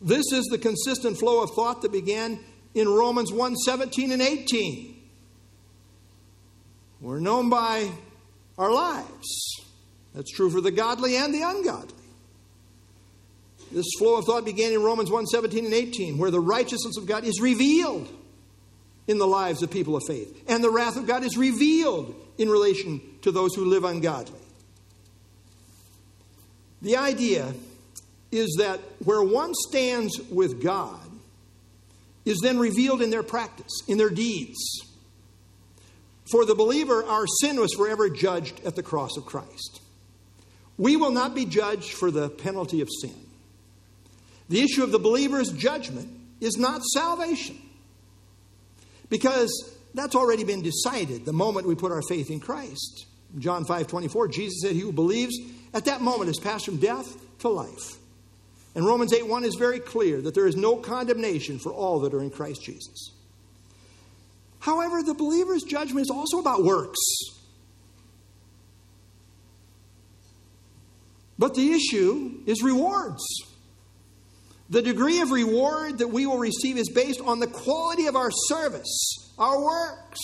S1: This is the consistent flow of thought that began in Romans 1 17 and 18. We're known by our lives. That's true for the godly and the ungodly. This flow of thought began in Romans 1 17 and 18, where the righteousness of God is revealed in the lives of people of faith, and the wrath of God is revealed in relation to those who live ungodly. The idea is that where one stands with God is then revealed in their practice, in their deeds. For the believer, our sin was forever judged at the cross of Christ. We will not be judged for the penalty of sin. The issue of the believer's judgment is not salvation. Because that's already been decided the moment we put our faith in Christ. John 5 24, Jesus said, He who believes at that moment is passed from death to life. And Romans 8 1 is very clear that there is no condemnation for all that are in Christ Jesus. However, the believer's judgment is also about works. But the issue is rewards. The degree of reward that we will receive is based on the quality of our service, our works.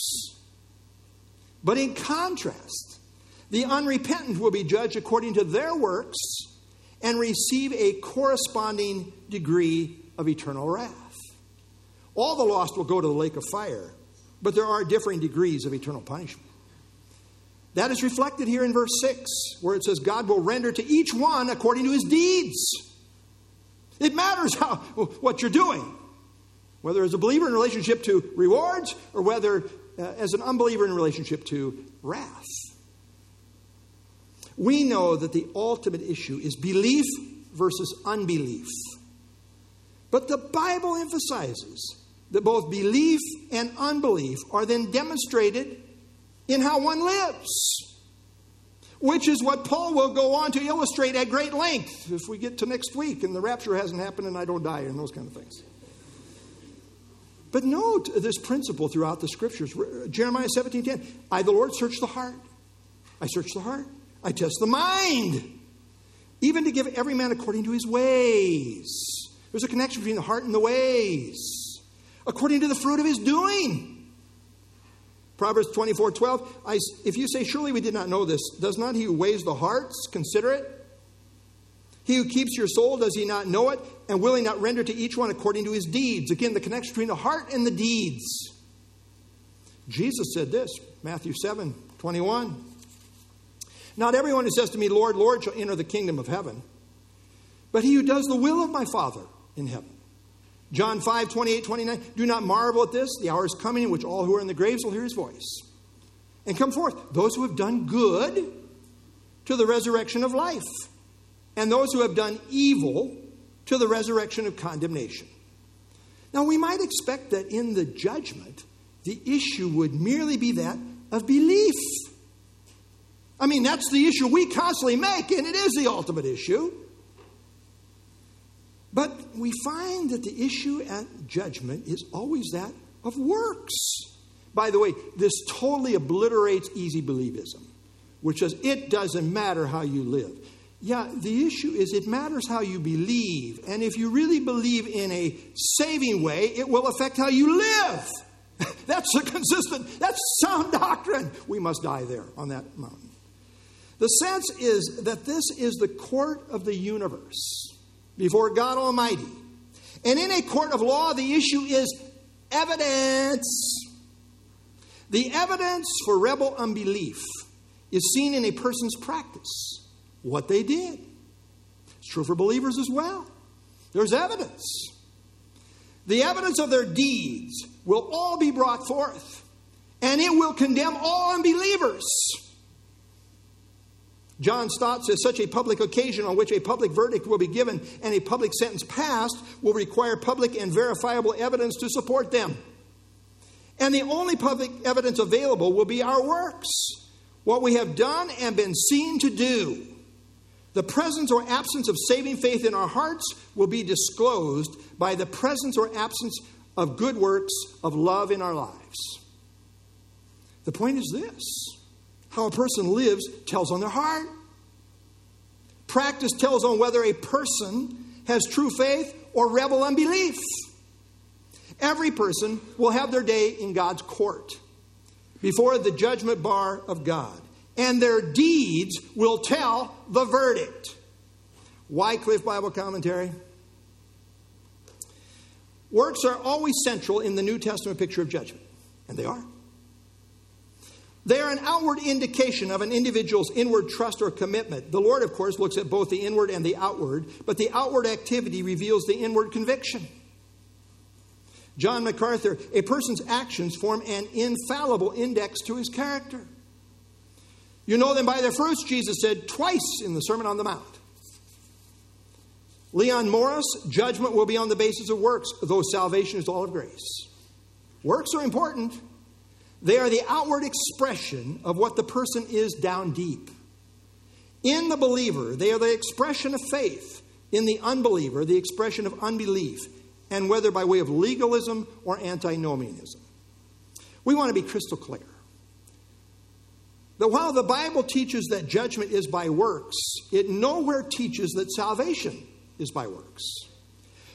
S1: But in contrast, the unrepentant will be judged according to their works and receive a corresponding degree of eternal wrath. All the lost will go to the lake of fire, but there are differing degrees of eternal punishment. That is reflected here in verse 6, where it says, God will render to each one according to his deeds. It matters how, what you're doing, whether as a believer in relationship to rewards or whether uh, as an unbeliever in relationship to wrath. We know that the ultimate issue is belief versus unbelief. But the Bible emphasizes that both belief and unbelief are then demonstrated in how one lives, which is what Paul will go on to illustrate at great length if we get to next week and the rapture hasn't happened and I don't die and those kind of things. But note this principle throughout the scriptures. Jeremiah 17:10, I the Lord search the heart. I search the heart. I test the mind, even to give every man according to his ways. There's a connection between the heart and the ways, according to the fruit of his doing. Proverbs 24 12, I, if you say, Surely we did not know this, does not he who weighs the hearts consider it? He who keeps your soul, does he not know it? And will he not render to each one according to his deeds? Again, the connection between the heart and the deeds. Jesus said this, Matthew 7 21. Not everyone who says to me, Lord, Lord, shall enter the kingdom of heaven, but he who does the will of my Father in heaven. John 5, 28, 29. Do not marvel at this. The hour is coming in which all who are in the graves will hear his voice and come forth. Those who have done good to the resurrection of life, and those who have done evil to the resurrection of condemnation. Now, we might expect that in the judgment, the issue would merely be that of belief. I mean, that's the issue we constantly make, and it is the ultimate issue. But we find that the issue at judgment is always that of works. By the way, this totally obliterates easy believism, which says it doesn't matter how you live. Yeah, the issue is it matters how you believe. And if you really believe in a saving way, it will affect how you live. *laughs* that's a consistent, that's sound doctrine. We must die there on that mountain. The sense is that this is the court of the universe before God Almighty. And in a court of law, the issue is evidence. The evidence for rebel unbelief is seen in a person's practice, what they did. It's true for believers as well. There's evidence. The evidence of their deeds will all be brought forth, and it will condemn all unbelievers. John Stott says such a public occasion on which a public verdict will be given and a public sentence passed will require public and verifiable evidence to support them. And the only public evidence available will be our works, what we have done and been seen to do. The presence or absence of saving faith in our hearts will be disclosed by the presence or absence of good works of love in our lives. The point is this how a person lives tells on their heart. Practice tells on whether a person has true faith or rebel unbelief. Every person will have their day in God's court before the judgment bar of God, and their deeds will tell the verdict. Wycliffe Bible Commentary. Works are always central in the New Testament picture of judgment, and they are. They are an outward indication of an individual's inward trust or commitment. The Lord, of course, looks at both the inward and the outward, but the outward activity reveals the inward conviction. John MacArthur, a person's actions form an infallible index to his character. You know them by their fruits, Jesus said twice in the Sermon on the Mount. Leon Morris, judgment will be on the basis of works, though salvation is all of grace. Works are important. They are the outward expression of what the person is down deep. In the believer, they are the expression of faith. In the unbeliever, the expression of unbelief, and whether by way of legalism or antinomianism. We want to be crystal clear. that while the Bible teaches that judgment is by works, it nowhere teaches that salvation is by works.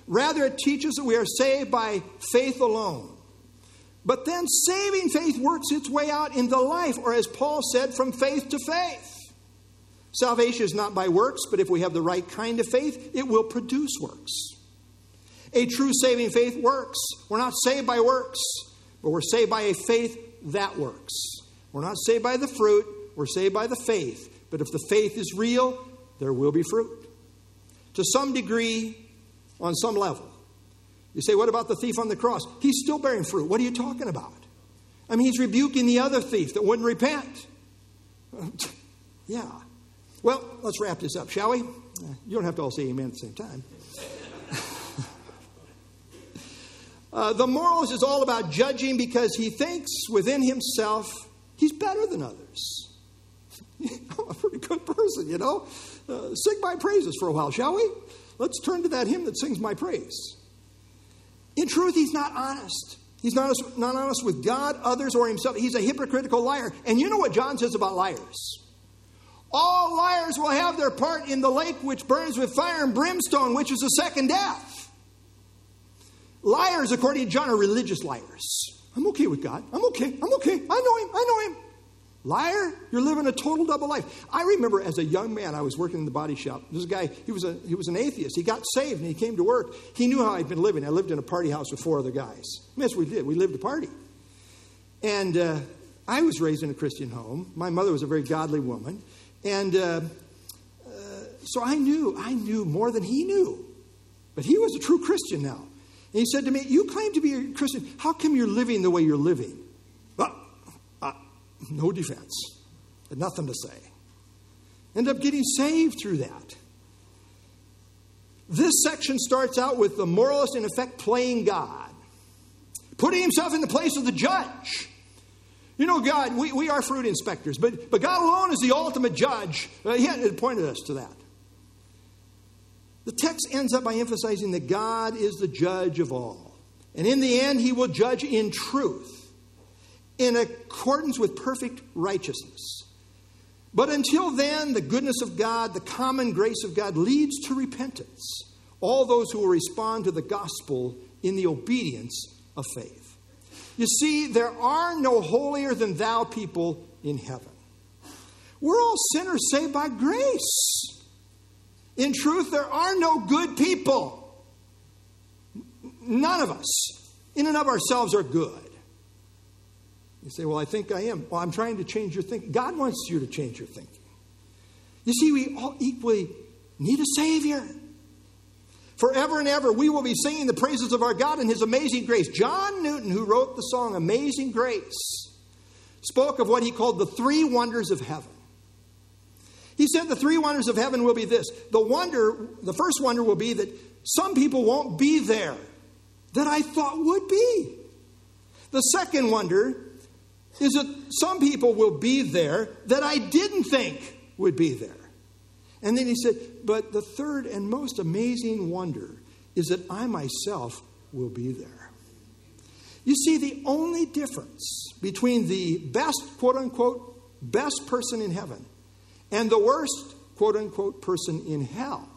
S1: Rather, it teaches that we are saved by faith alone. But then saving faith works its way out in the life, or as Paul said, from faith to faith. Salvation is not by works, but if we have the right kind of faith, it will produce works. A true saving faith works. We're not saved by works, but we're saved by a faith that works. We're not saved by the fruit, we're saved by the faith. But if the faith is real, there will be fruit. To some degree, on some level. You say, what about the thief on the cross? He's still bearing fruit. What are you talking about? I mean, he's rebuking the other thief that wouldn't repent. *laughs* yeah. Well, let's wrap this up, shall we? You don't have to all say amen at the same time. *laughs* uh, the moralist is all about judging because he thinks within himself he's better than others. *laughs* I'm a pretty good person, you know. Uh, sing my praises for a while, shall we? Let's turn to that hymn that sings my praise. In truth, he's not honest. He's not, not honest with God, others, or himself. He's a hypocritical liar. And you know what John says about liars? All liars will have their part in the lake which burns with fire and brimstone, which is the second death. Liars, according to John, are religious liars. I'm okay with God. I'm okay. I'm okay. I know him. I know him. Liar, you're living a total double life. I remember as a young man, I was working in the body shop. This guy, he was, a, he was an atheist. He got saved and he came to work. He knew how I'd been living. I lived in a party house with four other guys. I mean, what we did. We lived a party. And uh, I was raised in a Christian home. My mother was a very godly woman. And uh, uh, so I knew, I knew more than he knew. But he was a true Christian now. And he said to me, You claim to be a Christian. How come you're living the way you're living? No defense. Nothing to say. End up getting saved through that. This section starts out with the moralist, in effect, playing God, putting himself in the place of the judge. You know, God, we, we are fruit inspectors, but, but God alone is the ultimate judge. Uh, he had pointed us to that. The text ends up by emphasizing that God is the judge of all. And in the end, he will judge in truth, in accordance with perfect righteousness. But until then, the goodness of God, the common grace of God leads to repentance. All those who will respond to the gospel in the obedience of faith. You see, there are no holier than thou people in heaven. We're all sinners saved by grace. In truth, there are no good people. None of us, in and of ourselves, are good. You say, Well, I think I am. Well, I'm trying to change your thinking. God wants you to change your thinking. You see, we all equally need a Savior. Forever and ever, we will be singing the praises of our God and His amazing grace. John Newton, who wrote the song Amazing Grace, spoke of what he called the three wonders of heaven. He said the three wonders of heaven will be this. The wonder, the first wonder will be that some people won't be there that I thought would be. The second wonder is that some people will be there that I didn't think would be there. And then he said, But the third and most amazing wonder is that I myself will be there. You see, the only difference between the best, quote unquote, best person in heaven and the worst, quote unquote, person in hell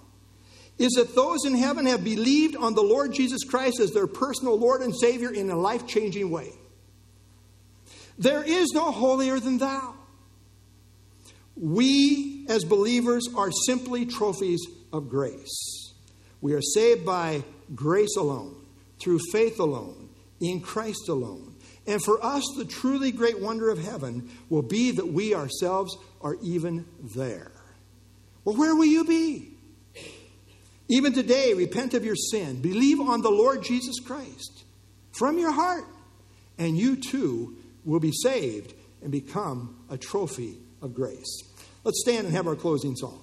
S1: is that those in heaven have believed on the Lord Jesus Christ as their personal Lord and Savior in a life changing way. There is no holier than thou. We, as believers, are simply trophies of grace. We are saved by grace alone, through faith alone, in Christ alone. And for us, the truly great wonder of heaven will be that we ourselves are even there. Well, where will you be? Even today, repent of your sin, believe on the Lord Jesus Christ from your heart, and you too will be saved and become a trophy of grace. Let's stand and have our closing song.